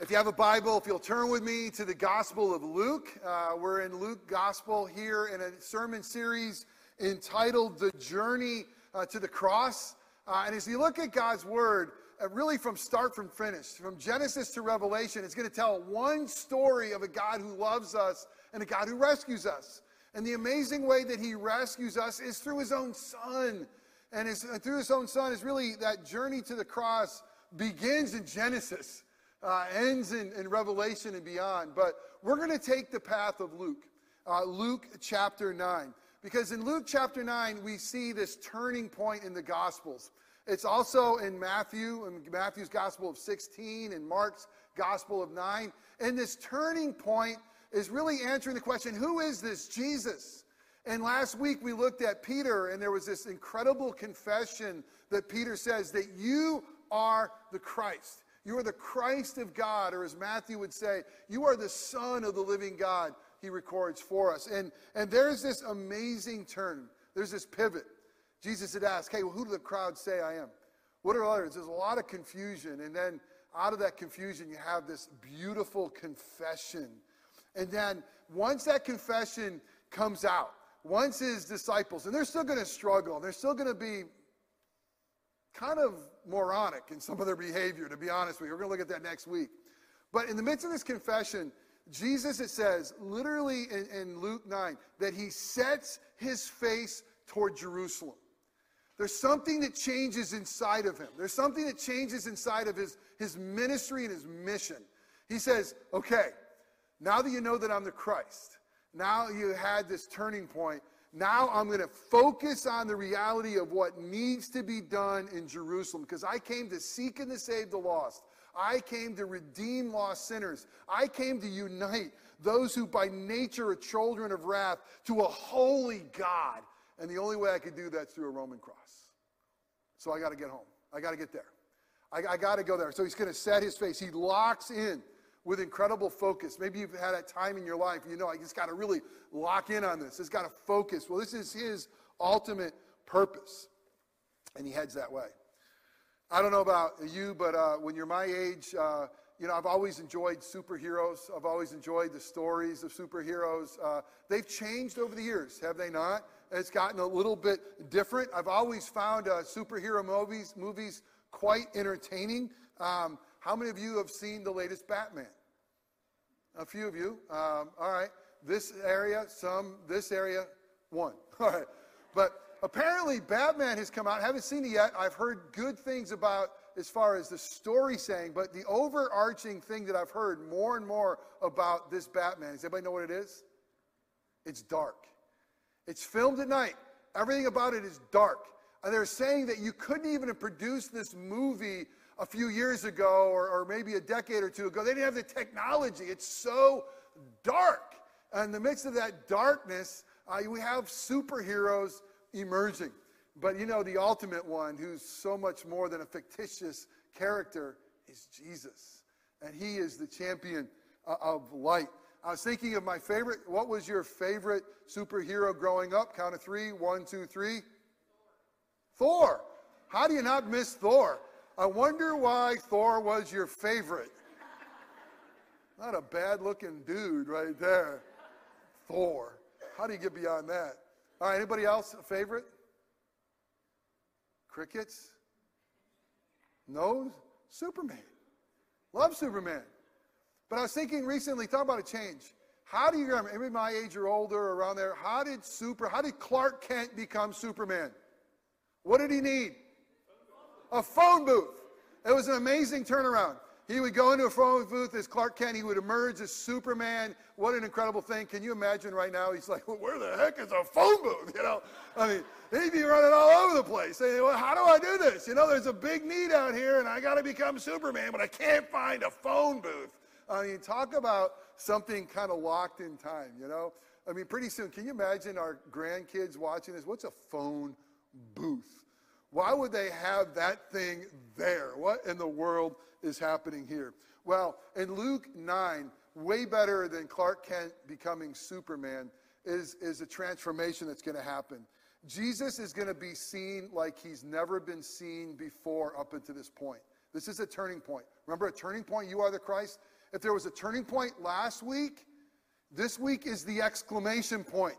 If you have a Bible, if you'll turn with me to the Gospel of Luke, uh, we're in Luke Gospel here in a sermon series entitled The Journey uh, to the Cross. Uh, and as you look at God's Word, uh, really from start from finish, from Genesis to Revelation, it's going to tell one story of a God who loves us and a God who rescues us. And the amazing way that He rescues us is through His own Son. And his, through His own Son is really that journey to the cross begins in Genesis uh, ends in, in, Revelation and beyond. But we're going to take the path of Luke, uh, Luke chapter 9. Because in Luke chapter 9, we see this turning point in the Gospels. It's also in Matthew, in Matthew's Gospel of 16, and Mark's Gospel of 9. And this turning point is really answering the question who is this Jesus? And last week we looked at Peter, and there was this incredible confession that Peter says that you are the Christ. You are the Christ of God, or as Matthew would say, you are the Son of the living God, he records for us. And, and there's this amazing turn, there's this pivot. Jesus had asked, Hey, well, who do the crowd say I am? What are others? There's a lot of confusion. And then out of that confusion, you have this beautiful confession. And then once that confession comes out, once his disciples, and they're still going to struggle, they're still going to be kind of moronic in some of their behavior, to be honest with you. We're going to look at that next week. But in the midst of this confession, Jesus, it says, literally in, in, Luke 9, that he sets his face toward Jerusalem. There's something that changes inside of him. There's something that changes inside of his, his ministry and his mission. He says, okay, now that you know that I'm the Christ, now you had this turning point, now I'm going to focus on the reality of what needs to be done in Jerusalem because I came to seek and to save the lost. I came to redeem lost sinners. I came to unite those who by nature are children of wrath to a holy God. And the only way I could do that is through a Roman cross. So I got to get home. I got to get there. I, I got to go there. So he's going to set his face. He locks in with incredible focus. Maybe you've had a time in your life, you know, I just got to really lock in on this. It's got to focus. Well, this is his ultimate purpose. And he heads that way. I don't know about you, but uh, when you're my age, uh, you know, I've always enjoyed superheroes. I've always enjoyed the stories of superheroes. Uh, they've changed over the years, have they not? It's gotten a little bit different. I've always found uh, superhero movies movies quite entertaining. Um, how many of you have seen the latest Batman? A few of you. Um, all right. This area, some, this area, one. All right. But apparently, Batman has come out. I haven't seen it yet. I've heard good things about as far as the story saying, but the overarching thing that I've heard more and more about this Batman, does anybody know what it is? It's dark. It's filmed at night. Everything about it is dark. And they're saying that you couldn't even have produced this movie a few years ago or, or maybe a decade or two ago. They didn't have the technology. It's so dark. And in the midst of that darkness, uh, we have superheroes emerging. But you know, the ultimate one, who's so much more than a fictitious character, is Jesus. And he is the champion uh, of light. I was thinking of my favorite. What was your favorite superhero growing up? Count of three. One, two, three. Thor. How do you not miss Thor? I wonder why Thor was your favorite. Not a bad looking dude right there. Thor. How do you get beyond that? All right, anybody else a favorite? Crickets? No? Superman. Love Superman. But I was thinking recently, talk about a change. How do you remember, maybe my age or older around there, how did super, how did Clark Kent become Superman? What did he need? a phone booth. It was an amazing turnaround. He would go into a phone booth as Clark Kent. He would emerge as Superman. What an incredible thing. Can you imagine right now? He's like, well, where the heck is a phone booth? You know, I mean, he'd be running all over the place saying, well, how do I do this? You know, there's a big need out here and I got to become Superman, but I can't find a phone booth. I mean, talk about something kind of locked in time, you know? I mean, pretty soon, can you imagine our grandkids watching this? What's a phone booth? Why would they have that thing there? What in the world is happening here? Well, in Luke 9, way better than Clark Kent becoming Superman is, is a transformation that's going to happen. Jesus is going to be seen like he's never been seen before up until this point. This is a turning point. Remember, a turning point, you are the Christ? If there was a turning point last week, this week is the exclamation point.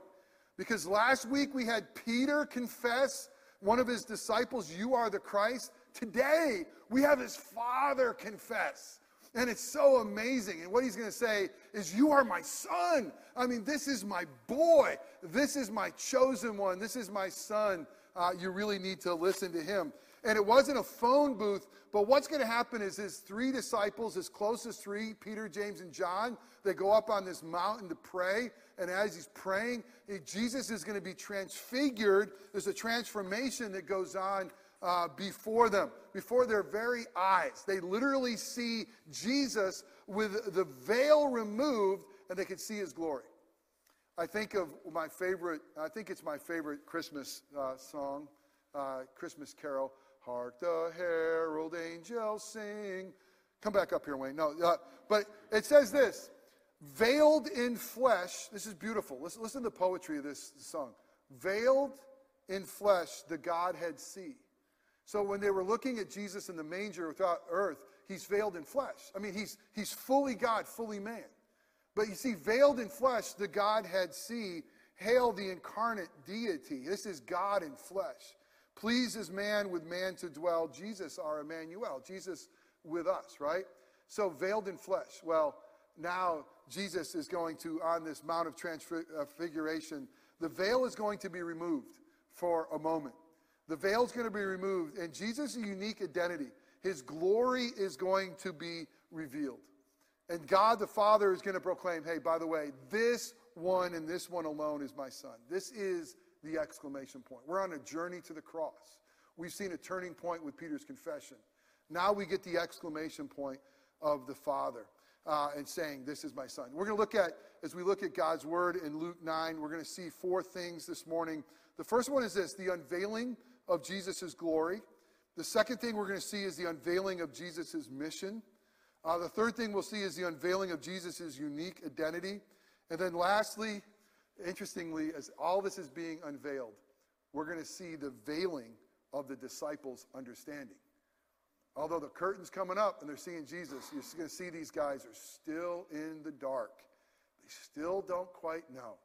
Because last week we had Peter confess, one of his disciples, You are the Christ. Today we have his father confess. And it's so amazing. And what he's going to say is, You are my son. I mean, this is my boy. This is my chosen one. This is my son. Uh, you really need to listen to him. And it wasn't a phone booth, but what's going to happen is his three disciples, his closest three, Peter, James, and John, they go up on this mountain to pray. And as he's praying, Jesus is going to be transfigured. There's a transformation that goes on uh, before them, before their very eyes. They literally see Jesus with the veil removed, and they can see his glory. I think of my favorite, I think it's my favorite Christmas uh, song, uh, Christmas carol. Hark the herald angels sing. Come back up here, Wayne. No, uh, but it says this veiled in flesh. This is beautiful. Listen, listen to the poetry of this song. Veiled in flesh, the Godhead see. So when they were looking at Jesus in the manger without earth, he's veiled in flesh. I mean, he's, he's fully God, fully man. But you see, veiled in flesh, the Godhead see. Hail the incarnate deity. This is God in flesh. Pleases man with man to dwell. Jesus, our Emmanuel. Jesus with us, right? So veiled in flesh. Well, now Jesus is going to, on this Mount of Transfiguration, uh, the veil is going to be removed for a moment. The veil is going to be removed, and Jesus' unique identity, his glory is going to be revealed. And God the Father is going to proclaim, hey, by the way, this one and this one alone is my son. This is the exclamation point. We're on a journey to the cross. We've seen a turning point with Peter's confession. Now we get the exclamation point of the Father uh, and saying, This is my son. We're going to look at, as we look at God's word in Luke 9, we're going to see four things this morning. The first one is this the unveiling of Jesus' glory. The second thing we're going to see is the unveiling of Jesus' mission. Uh, the third thing we'll see is the unveiling of Jesus' unique identity. And then lastly, interestingly, as all this is being unveiled, we're going to see the veiling of the disciples' understanding. Although the curtain's coming up and they're seeing Jesus, you're going to see these guys are still in the dark. They still don't quite know.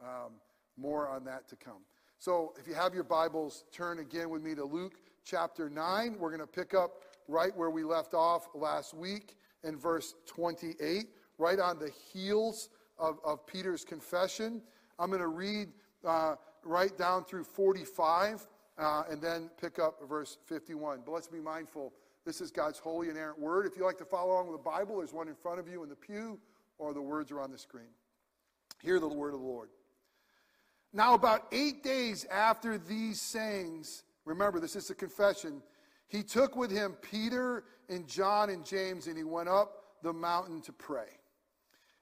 Um, more on that to come. So if you have your Bibles, turn again with me to Luke chapter 9. We're going to pick up right where we left off last week in verse 28, right on the heels of, of Peter's confession. I'm going to read uh, right down through 45 uh, and then pick up verse 51. But let's be mindful this is God's holy and inerrant word. If you like to follow along with the Bible, there's one in front of you in the pew, or the words are on the screen. Hear the word of the Lord. Now, about eight days after these sayings, remember, this is a confession, he took with him Peter and John and James, and he went up the mountain to pray.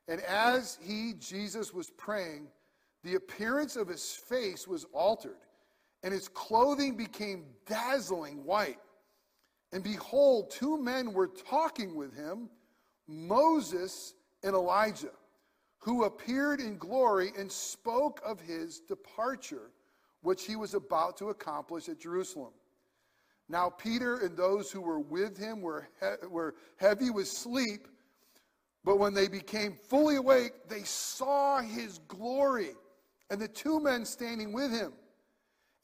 And as he, Jesus, was praying, the appearance of his face was altered, and his clothing became dazzling white. And behold, two men were talking with him, Moses and Elijah, who appeared in glory and spoke of his departure, which he was about to accomplish at Jerusalem. Now, Peter and those who were with him were, he- were heavy with sleep, but when they became fully awake, they saw his glory and the two men standing with him.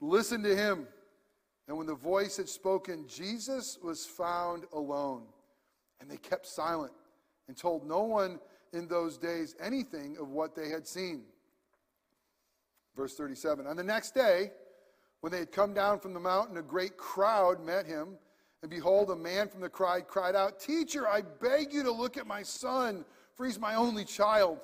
Listen to him. And when the voice had spoken, Jesus was found alone. And they kept silent and told no one in those days anything of what they had seen. Verse 37 On the next day, when they had come down from the mountain, a great crowd met him. And behold, a man from the crowd cried out, Teacher, I beg you to look at my son, for he's my only child.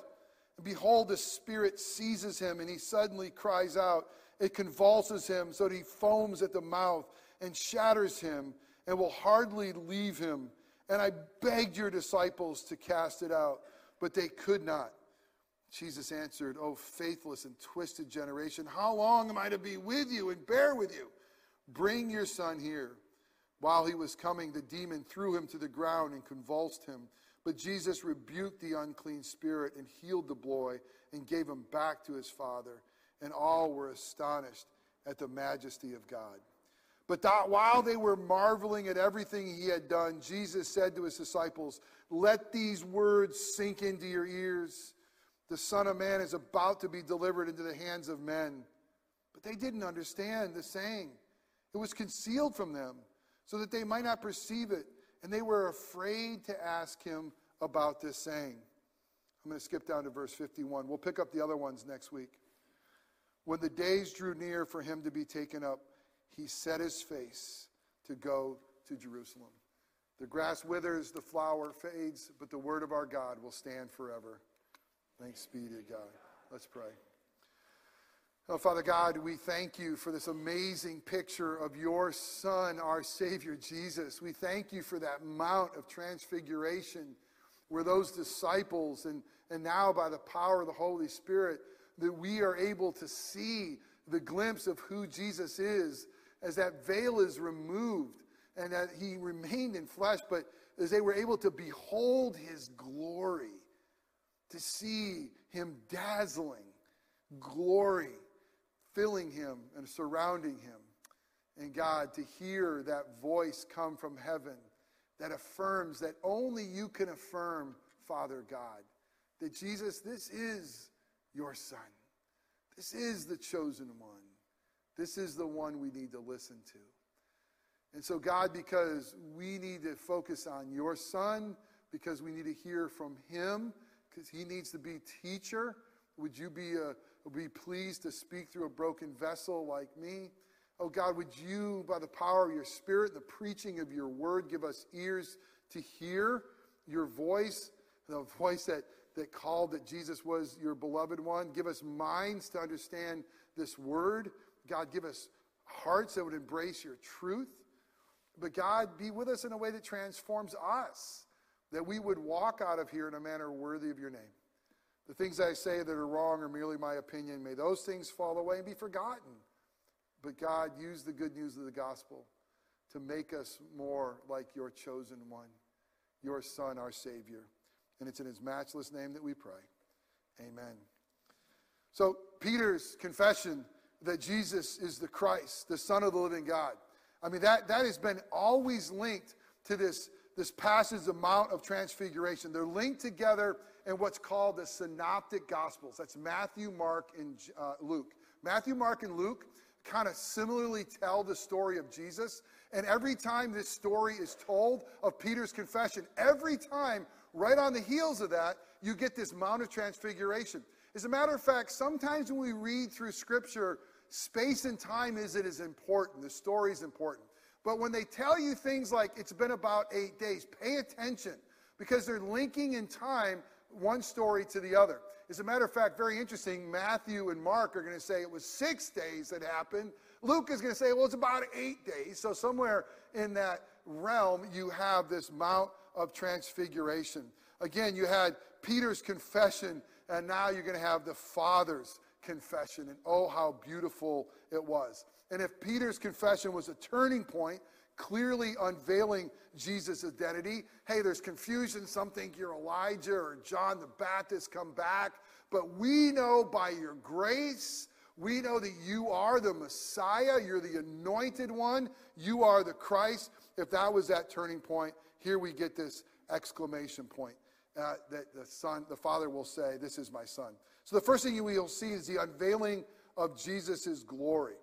And behold, the Spirit seizes him, and he suddenly cries out, it convulses him so that he foams at the mouth and shatters him. and will hardly leave him. And I begged your disciples to cast it out, but they could not. Jesus answered, O faithless and twisted generation, how long am I to be with you and bear with you? Bring your son here. While he was coming, the demon threw him to the ground and convulsed him. But Jesus rebuked the unclean spirit and healed the boy and gave him back to his father. And all were astonished at the majesty of God. But that while they were marveling at everything he had done, Jesus said to his disciples, Let these words sink into your ears. The Son of Man is about to be delivered into the hands of men. But they didn't understand the saying, it was concealed from them so that they might not perceive it. And they were afraid to ask him about this saying. I'm going to skip down to verse 51. We'll pick up the other ones next week. When the days drew near for him to be taken up, he set his face to go to Jerusalem. The grass withers, the flower fades, but the word of our God will stand forever. Thanks be to God. Let's pray. Oh, Father God, we thank you for this amazing picture of your Son, our Savior Jesus. We thank you for that Mount of Transfiguration where those disciples, and, and now by the power of the Holy Spirit, that we are able to see the glimpse of who Jesus is as that veil is removed and that he remained in flesh, but as they were able to behold his glory, to see him dazzling glory filling him and surrounding him. And God, to hear that voice come from heaven that affirms that only you can affirm, Father God, that Jesus, this is your Son. This is the chosen one. This is the one we need to listen to. And so, God, because we need to focus on your Son, because we need to hear from him, because he needs to be teacher, would you be uh, a be pleased to speak through a broken vessel like me. Oh God, would you, by the power of your Spirit, the preaching of your word, give us ears to hear your voice, the voice that, that called that Jesus was your beloved one. Give us minds to understand this word. God, give us hearts that would embrace your truth. But God, be with us in a way that transforms us, that we would walk out of here in a manner worthy of your name. The things I say that are wrong are merely my opinion. May those things fall away and be forgotten. But God, use the good news of the gospel to make us more like your chosen one, your Son, our Savior. And it's in his matchless name that we pray. Amen. So, Peter's confession that Jesus is the Christ, the Son of the living God. I mean, that, that has been always linked to this, this passage, the Mount of Transfiguration. They're linked together in what's called the synoptic gospels. That's Matthew, Mark, and uh, Luke. Matthew, Mark, and Luke kind of similarly tell the story of Jesus. And every time this story is told of Peter's confession, every time, right on the heels of that, you get this Mount of Transfiguration. As a matter of fact, sometimes when we read through Scripture, space and time isn't as important. The story is important. But when they tell you things like it's been about eight days, pay attention because they're linking in time one story to the other. As a matter of fact, very interesting, Matthew and Mark are going to say it was six days that happened. Luke is going to say, well, it's about eight days. So, somewhere in that realm, you have this Mount of Transfiguration. Again, you had Peter's confession, and now you're going to have the Father's confession. And oh, how beautiful it was. And if Peter's confession was a turning point, clearly unveiling Jesus' identity. Hey, there's confusion. Some think you're Elijah or John the Baptist come back. But we know by your grace, we know that you are the Messiah. You're the anointed one. You are the Christ. If that was that turning point, here we get this exclamation point uh, that the son, the father will say, This is my son. So the first thing you will see is the unveiling of Jesus' glory.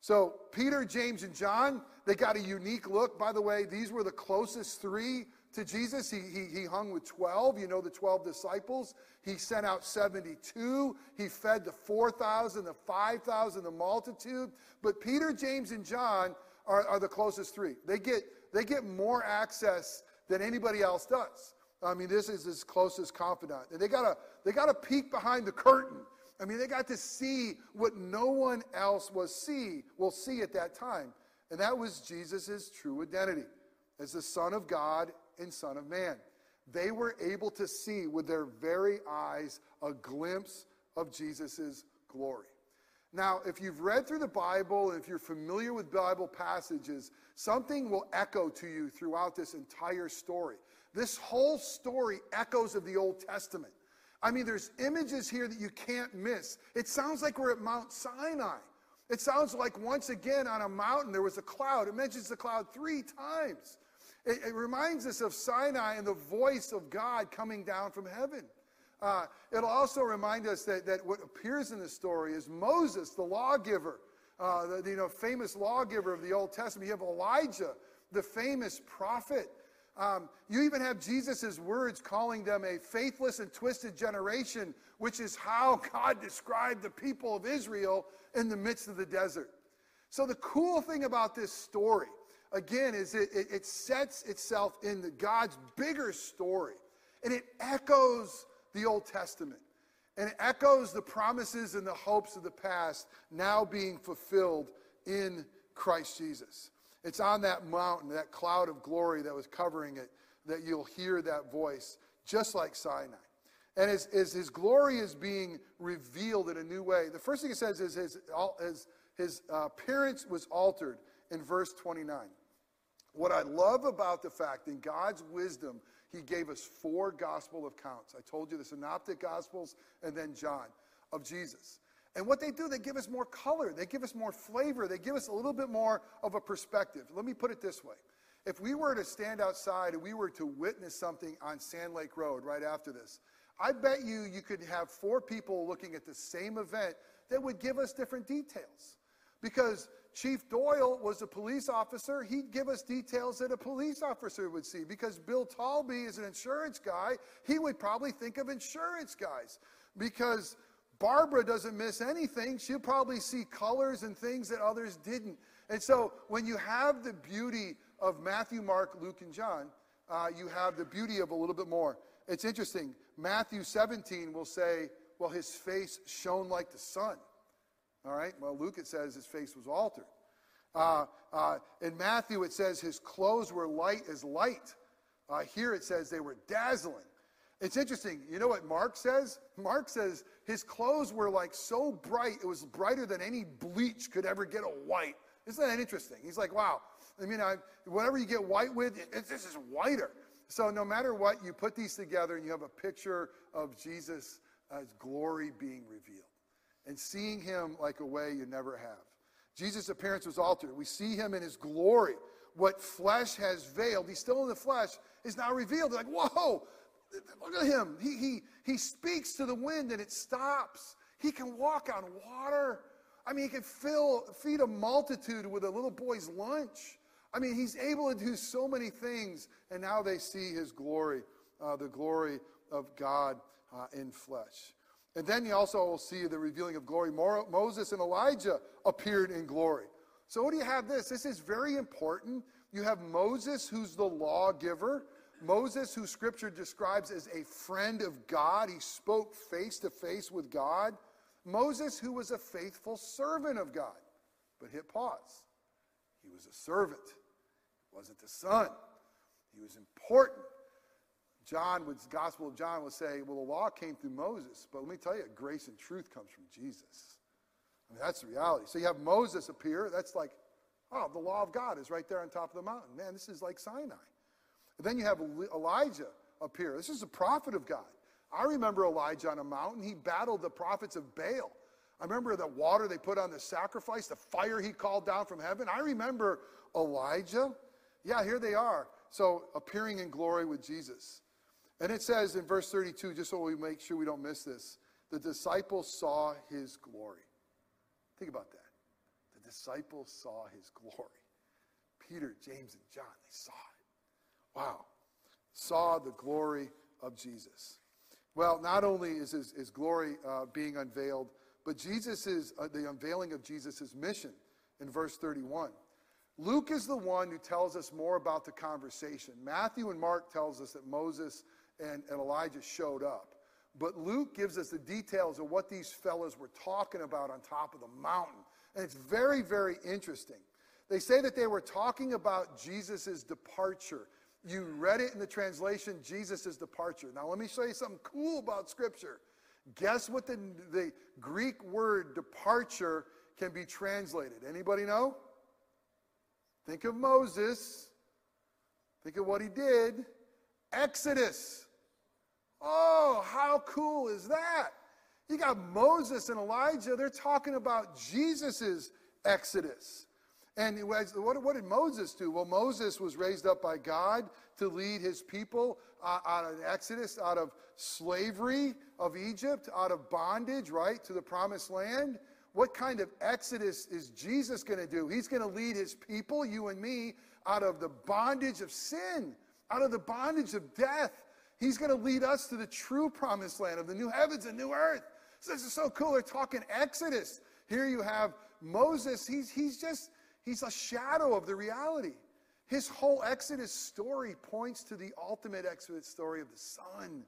So Peter, James, and John, they got a unique look. By the way, these were the closest three to Jesus. He, he, he hung with 12, you know, the 12 disciples. He sent out 72. He fed the 4,000, the 5,000, the multitude. But Peter, James, and John are, are the closest three. They get, they get more access than anybody else does. I mean, this is his closest confidant. And they got a, they got a peek behind the curtain I mean, they got to see what no one else was see will see at that time, and that was Jesus' true identity. as the Son of God and Son of Man. They were able to see with their very eyes a glimpse of Jesus' glory. Now, if you've read through the Bible, and if you're familiar with Bible passages, something will echo to you throughout this entire story. This whole story echoes of the Old Testament. I mean, there's images here that you can't miss. It sounds like we're at Mount Sinai. It sounds like once again on a mountain there was a cloud. It mentions the cloud three times. It, it reminds us of Sinai and the voice of God coming down from heaven. Uh, it'll also remind us that, that what appears in the story is Moses, the lawgiver, uh, the, the you know, famous lawgiver of the Old Testament. You have Elijah, the famous prophet. Um, you even have Jesus' words calling them a faithless and twisted generation, which is how God described the people of Israel in the midst of the desert. So, the cool thing about this story, again, is it, it, it sets itself in the, God's bigger story, and it echoes the Old Testament. And it echoes the promises and the hopes of the past now being fulfilled in Christ Jesus. It's on that mountain, that cloud of glory that was covering it, that you'll hear that voice, just like Sinai. And as, as his glory is being revealed in a new way, the first thing it says is his, his, his uh, appearance was altered in verse 29. What I love about the fact in God's wisdom, he gave us four gospel accounts. I told you the synoptic gospels and then John of Jesus. And what they do, they give us more color, they give us more flavor, they give us a little bit more of a perspective. Let me put it this way. If we were to stand outside and we were to witness something on Sand Lake Road right after this, I bet you you could have four people looking at the same event that would give us different details. Because Chief Doyle was a police officer, he'd give us details that a police officer would see. Because Bill Talby is an insurance guy, he would probably think of insurance guys. Because Barbara doesn't miss anything, she'll probably see colors and things that others didn't. And so when you have the beauty of Matthew, Mark, Luke, and John, uh, you have the beauty of a little bit more. It's interesting. Matthew 17 will say, well, his face shone like the sun. All right? Well, Luke, it says his face was altered. Uh, uh, in Matthew, it says his clothes were light as light. Uh, here it says they were dazzling. It's interesting. You know what Mark says? Mark says his clothes were like so bright, it was brighter than any bleach could ever get a white. Isn't that interesting? He's like, wow. I mean, I, whatever you get white with, it, it, this is whiter. So no matter what, you put these together and you have a picture of Jesus' as glory being revealed and seeing him like a way you never have. Jesus' appearance was altered. We see him in his glory. What flesh has veiled, he's still in the flesh, is now revealed. They're like, whoa, look at him. He, he, he speaks to the wind and it stops. He can walk on water. I mean, he can fill, feed a multitude with a little boy's lunch. I mean, he's able to do so many things, and now they see his glory, uh, the glory of God uh, in flesh. And then you also will see the revealing of glory. Moses and Elijah appeared in glory. So, what do you have this? This is very important. You have Moses, who's the lawgiver. Moses, who scripture describes as a friend of God. He spoke face to face with God. Moses, who was a faithful servant of God. But hit pause. He was a servant, he wasn't the son. He was important. John, would, Gospel of John, will say, well, the law came through Moses, but let me tell you, grace and truth comes from Jesus. I mean, that's the reality. So you have Moses appear. That's like, oh, the law of God is right there on top of the mountain. Man, this is like Sinai. And then you have Elijah appear. This is a prophet of God. I remember Elijah on a mountain. He battled the prophets of Baal. I remember the water they put on the sacrifice, the fire he called down from heaven. I remember Elijah. Yeah, here they are. So appearing in glory with Jesus. And it says in verse 32, just so we make sure we don't miss this, the disciples saw his glory. Think about that. The disciples saw his glory. Peter, James, and John, they saw it. Wow. Saw the glory of Jesus. Well, not only is his, his glory uh, being unveiled, but Jesus is uh, the unveiling of Jesus' mission in verse 31. Luke is the one who tells us more about the conversation. Matthew and Mark tells us that Moses and, and Elijah showed up. But Luke gives us the details of what these fellows were talking about on top of the mountain. And it's very, very interesting. They say that they were talking about Jesus' departure. You read it in the translation, Jesus' departure. Now, let me show you something cool about Scripture. Guess what the, the Greek word departure can be translated? Anybody know? Think of Moses. Think of what he did. Exodus. Oh, how cool is that? You got Moses and Elijah, they're talking about Jesus' exodus. And what, what, did Moses do? Well, Moses was raised up by God to lead his people uh, out of Exodus, out of slavery of Egypt, out of bondage, right, to the promised land. What kind of exodus is Jesus going to do? He's going to lead his people, you and me, out of the bondage of sin, out of the bondage of death. He's going to lead us to the true promised land of the new heavens and new earth. So this is so cool. They're talking Exodus. Here you have Moses. He's, he's just, he's a shadow of the reality. His whole Exodus story points to the ultimate Exodus story of the Son.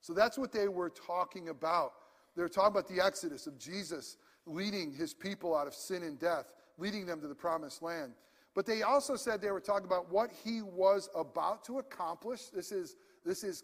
So that's what they were talking about. They were talking about the Exodus of Jesus leading his people out of sin and death, leading them to the promised land. But they also said they were talking about what he was about to accomplish. This is, this is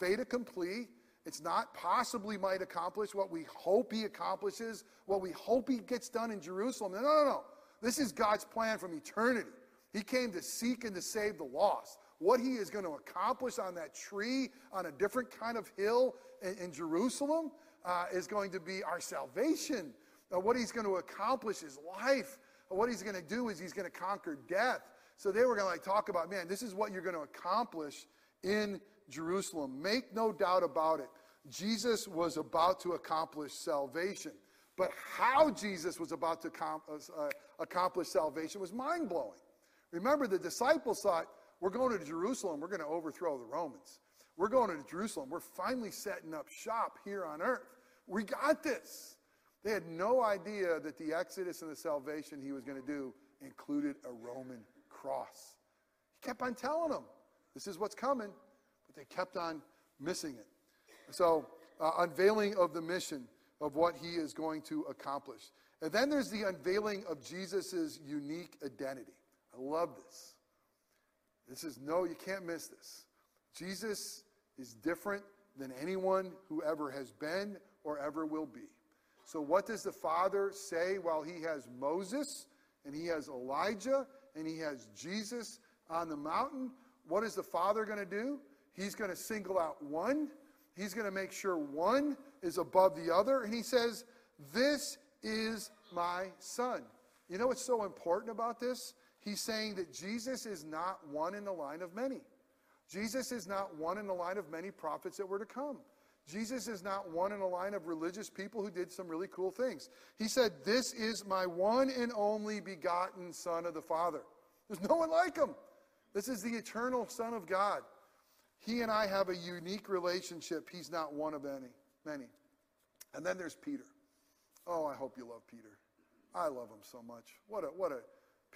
fait accompli. It's not possibly might accomplish what we hope he accomplishes, what we hope he gets done in Jerusalem. No, no, no. This is God's plan from eternity. He came to seek and to save the lost. What he is going to accomplish on that tree, on a different kind of hill in, in Jerusalem, uh, is going to be our salvation. Uh, what he's going to accomplish is life. What he's going to do is he's going to conquer death. So they were going to like talk about, man, this is what you're going to accomplish in Jerusalem. Make no doubt about it. Jesus was about to accomplish salvation. But how Jesus was about to uh, accomplish salvation was mind blowing. Remember, the disciples thought, we're going to Jerusalem, we're going to overthrow the Romans. We're going to Jerusalem, we're finally setting up shop here on earth. We got this. They had no idea that the Exodus and the salvation he was going to do included a Roman cross. He kept on telling them, this is what's coming but they kept on missing it. So, uh, unveiling of the mission of what he is going to accomplish. And then there's the unveiling of Jesus' unique identity. I love this. This is no, you can't miss this. Jesus is different than anyone who ever has been or ever will be. So, what does the Father say while he has Moses and he has Elijah and he has Jesus on the mountain? What is the Father going to do? He's going to single out one. He's going to make sure one is above the other. And he says, This is my son. You know what's so important about this? He's saying that Jesus is not one in the line of many. Jesus is not one in the line of many prophets that were to come. Jesus is not one in a line of religious people who did some really cool things. He said, This is my one and only begotten Son of the Father. There's no one like him. This is the eternal Son of God. He and I have a unique relationship. He's not one of any, many. And then there's Peter. Oh, I hope you love Peter. I love him so much. What a what a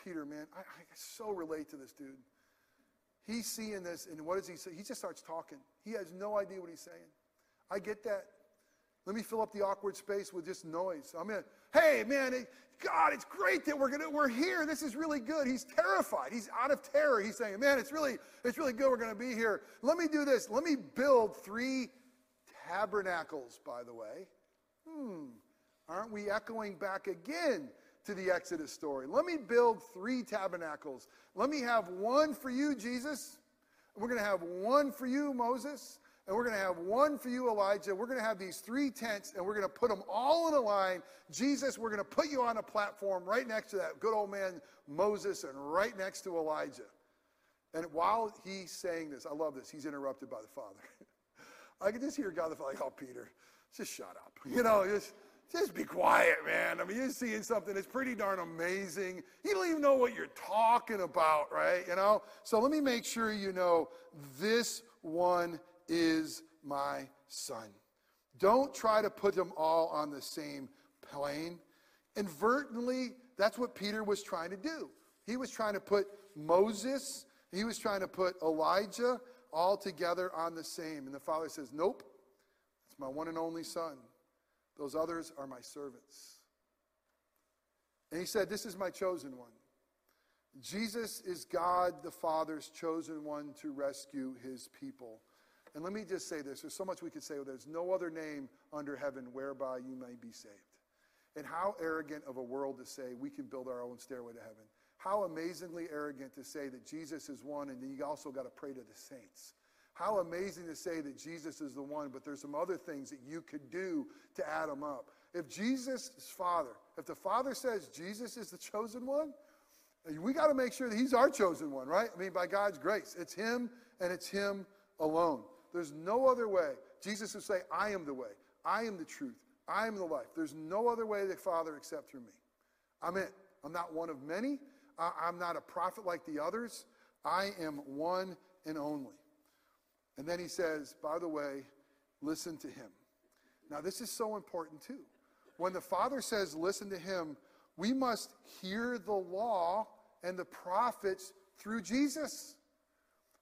Peter man. I, I so relate to this dude. He's seeing this, and what does he say? He just starts talking. He has no idea what he's saying. I get that. Let me fill up the awkward space with just noise. I'm in. Hey, man, God, it's great that we're gonna we're here. This is really good. He's terrified. He's out of terror. He's saying, man, it's really it's really good. We're gonna be here. Let me do this. Let me build three tabernacles. By the way, hmm, aren't we echoing back again to the Exodus story? Let me build three tabernacles. Let me have one for you, Jesus. We're gonna have one for you, Moses and we're going to have one for you, Elijah. We're going to have these three tents, and we're going to put them all in a line. Jesus, we're going to put you on a platform right next to that good old man Moses and right next to Elijah. And while he's saying this, I love this, he's interrupted by the Father. I can just hear God the Father, like, oh, Peter, just shut up. You know, just, just be quiet, man. I mean, you're seeing something that's pretty darn amazing. You don't even know what you're talking about, right? You know? So let me make sure you know this one is my son. Don't try to put them all on the same plane. Inadvertently, that's what Peter was trying to do. He was trying to put Moses, he was trying to put Elijah all together on the same. And the father says, Nope, it's my one and only son. Those others are my servants. And he said, This is my chosen one. Jesus is God the Father's chosen one to rescue his people. And let me just say this there's so much we could say. Well, there's no other name under heaven whereby you may be saved. And how arrogant of a world to say we can build our own stairway to heaven. How amazingly arrogant to say that Jesus is one and then you also got to pray to the saints. How amazing to say that Jesus is the one, but there's some other things that you could do to add them up. If Jesus is Father, if the Father says Jesus is the chosen one, we got to make sure that He's our chosen one, right? I mean, by God's grace. It's Him and it's Him alone. There's no other way. Jesus would say, I am the way, I am the truth, I am the life. There's no other way the Father except through me. I'm it. I'm not one of many. I'm not a prophet like the others. I am one and only. And then he says, by the way, listen to him. Now, this is so important too. When the Father says, listen to him, we must hear the law and the prophets through Jesus.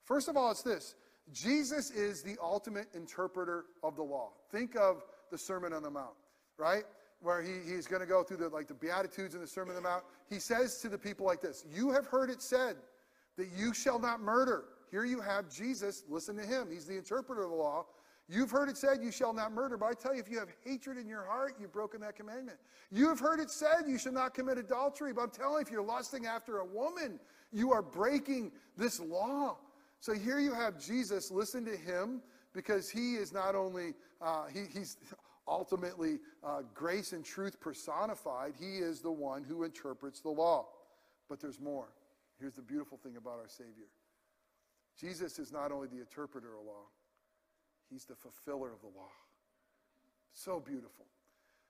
First of all, it's this Jesus is the ultimate interpreter of the law. Think of the Sermon on the Mount, right? Where he, he's going to go through the like the Beatitudes and the Sermon on the Mount. He says to the people like this: You have heard it said that you shall not murder. Here you have Jesus. Listen to him. He's the interpreter of the law. You've heard it said, You shall not murder. But I tell you, if you have hatred in your heart, you've broken that commandment. You have heard it said, You shall not commit adultery. But I'm telling you, if you're lusting after a woman, you are breaking this law. So here you have Jesus. Listen to him because he is not only, uh, he, he's ultimately uh, grace and truth personified, he is the one who interprets the law. But there's more. Here's the beautiful thing about our Savior Jesus is not only the interpreter of law, he's the fulfiller of the law. So beautiful.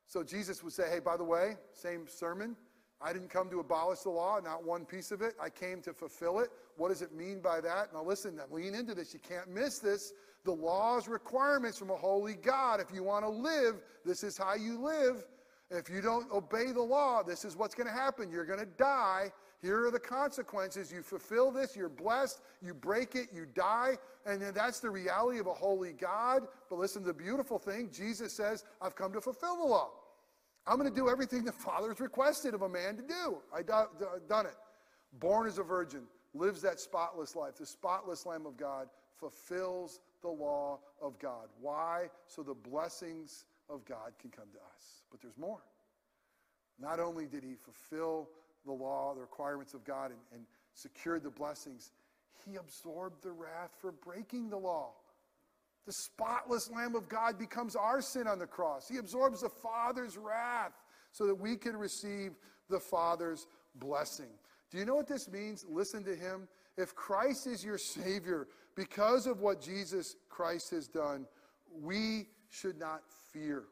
So Jesus would say, hey, by the way, same sermon. I didn't come to abolish the law, not one piece of it. I came to fulfill it. What does it mean by that? Now, listen, lean into this. You can't miss this. The law's requirements from a holy God. If you want to live, this is how you live. If you don't obey the law, this is what's going to happen. You're going to die. Here are the consequences. You fulfill this, you're blessed. You break it, you die. And that's the reality of a holy God. But listen to the beautiful thing Jesus says, I've come to fulfill the law. I'm going to do everything the Father's requested of a man to do. I've done it. Born as a virgin, lives that spotless life. The spotless Lamb of God fulfills the law of God. Why? So the blessings of God can come to us. But there's more. Not only did he fulfill the law, the requirements of God, and, and secured the blessings, he absorbed the wrath for breaking the law. The spotless Lamb of God becomes our sin on the cross. He absorbs the Father's wrath so that we can receive the Father's blessing. Do you know what this means? Listen to him. If Christ is your Savior, because of what Jesus Christ has done, we should not fear.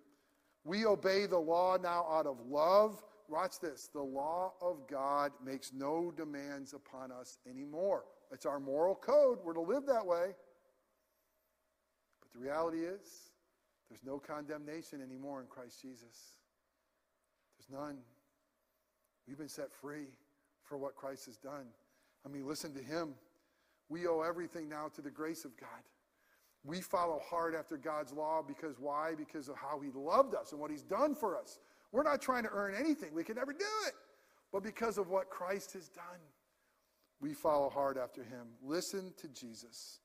We obey the law now out of love. Watch this. The law of God makes no demands upon us anymore. It's our moral code. We're to live that way. The reality is, there's no condemnation anymore in Christ Jesus. There's none. We've been set free for what Christ has done. I mean, listen to him. We owe everything now to the grace of God. We follow hard after God's law because why? Because of how he loved us and what he's done for us. We're not trying to earn anything. We can never do it. But because of what Christ has done, we follow hard after him. Listen to Jesus.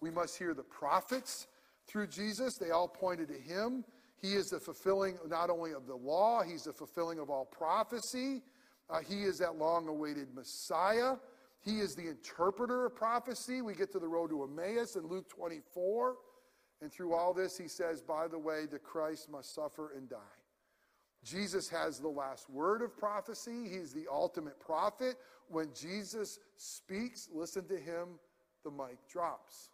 We must hear the prophets through Jesus. They all pointed to him. He is the fulfilling not only of the law, he's the fulfilling of all prophecy. Uh, he is that long awaited Messiah. He is the interpreter of prophecy. We get to the road to Emmaus in Luke 24. And through all this, he says, by the way, the Christ must suffer and die. Jesus has the last word of prophecy. He's the ultimate prophet. When Jesus speaks, listen to him, the mic drops.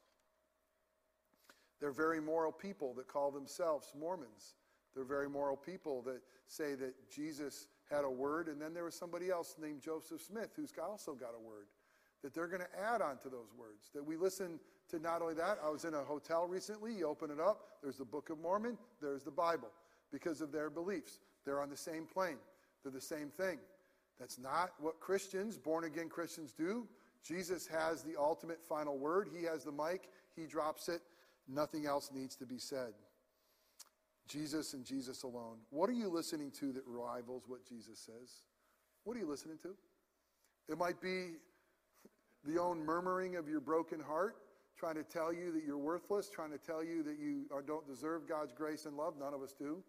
They're very moral people that call themselves Mormons. They're very moral people that say that Jesus had a word, and then there was somebody else named Joseph Smith who's also got a word that they're going to add on to those words. That we listen to not only that, I was in a hotel recently, you open it up, there's the Book of Mormon, there's the Bible, because of their beliefs. They're on the same plane, they're the same thing. That's not what Christians, born again Christians, do. Jesus has the ultimate final word. He has the mic, he drops it, Nothing else needs to be said. Jesus and Jesus alone. What are you listening to that rivals what Jesus says? What are you listening to? It might be the own murmuring of your broken heart, trying to tell you that you're worthless, trying to tell you that you don't deserve God's grace and love. None of us do.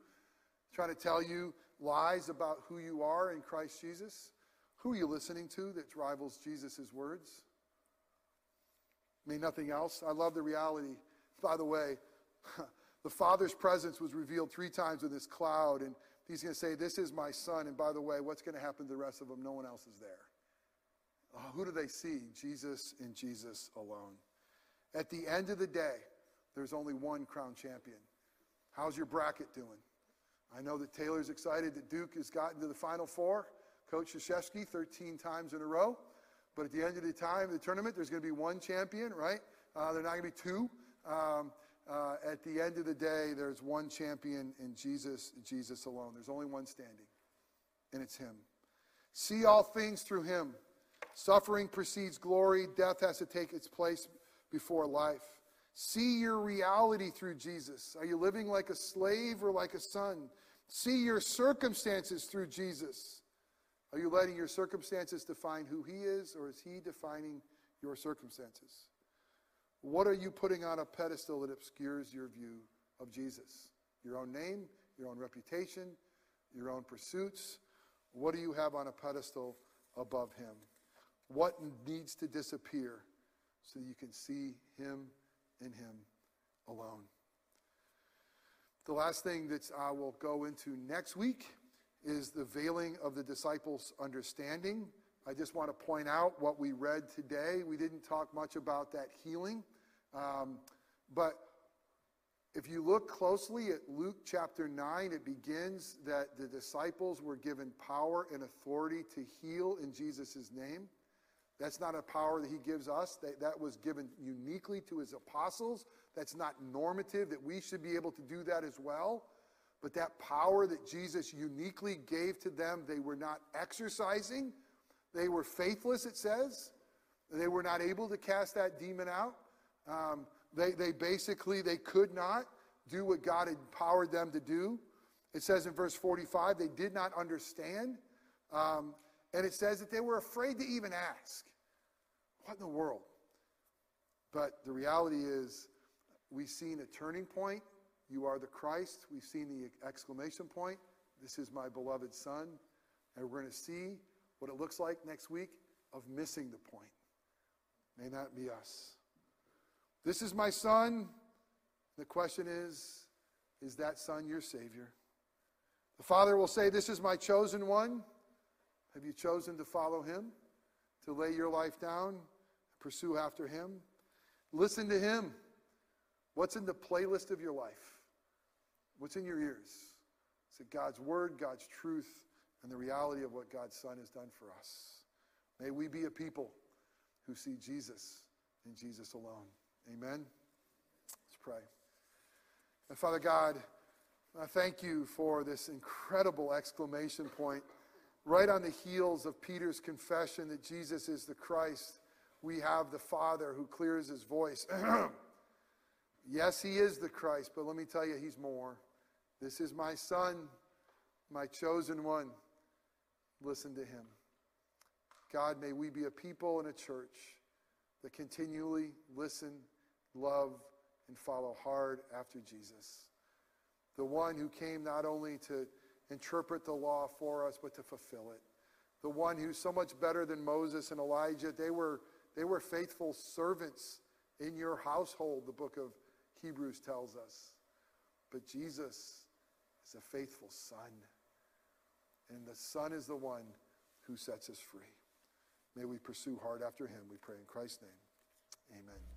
Trying to tell you lies about who you are in Christ Jesus. Who are you listening to that rivals Jesus' words? I mean, nothing else. I love the reality. By the way, the Father's presence was revealed three times with this cloud, and he's going to say, This is my son. And by the way, what's going to happen to the rest of them? No one else is there. Oh, who do they see? Jesus and Jesus alone. At the end of the day, there's only one crown champion. How's your bracket doing? I know that Taylor's excited that Duke has gotten to the Final Four. Coach Krzyzewski 13 times in a row. But at the end of the time, the tournament, there's going to be one champion, right? Uh, there's not going to be two. Um, uh, at the end of the day, there's one champion in Jesus, Jesus alone. There's only one standing, and it's Him. See all things through Him. Suffering precedes glory. Death has to take its place before life. See your reality through Jesus. Are you living like a slave or like a son? See your circumstances through Jesus. Are you letting your circumstances define who He is, or is He defining your circumstances? What are you putting on a pedestal that obscures your view of Jesus? Your own name, your own reputation, your own pursuits? What do you have on a pedestal above Him? What needs to disappear so you can see Him in Him alone? The last thing that I will go into next week is the veiling of the disciples' understanding. I just want to point out what we read today. We didn't talk much about that healing. Um, but if you look closely at Luke chapter 9, it begins that the disciples were given power and authority to heal in Jesus' name. That's not a power that he gives us. That, that was given uniquely to his apostles. That's not normative, that we should be able to do that as well. But that power that Jesus uniquely gave to them, they were not exercising. They were faithless, it says. They were not able to cast that demon out. Um, they, they basically, they could not do what God empowered them to do. It says in verse 45, they did not understand. Um, and it says that they were afraid to even ask. What in the world? But the reality is, we've seen a turning point. You are the Christ. We've seen the exclamation point. This is my beloved Son. And we're going to see what it looks like next week of missing the point. May that be us. This is my son. The question is, is that son your Savior? The Father will say, This is my chosen one. Have you chosen to follow him? To lay your life down? Pursue after him? Listen to him. What's in the playlist of your life? What's in your ears? Is it God's word, God's truth, and the reality of what God's Son has done for us? May we be a people who see Jesus and Jesus alone. Amen. Let's pray. And Father God, I thank you for this incredible exclamation point right on the heels of Peter's confession that Jesus is the Christ. We have the Father who clears his voice. yes, he is the Christ, but let me tell you, he's more. This is my Son, my chosen one. Listen to him. God, may we be a people and a church that continually listen love, and follow hard after Jesus. The one who came not only to interpret the law for us, but to fulfill it. The one who's so much better than Moses and Elijah. They were, they were faithful servants in your household, the book of Hebrews tells us. But Jesus is a faithful son. And the son is the one who sets us free. May we pursue hard after him, we pray in Christ's name. Amen.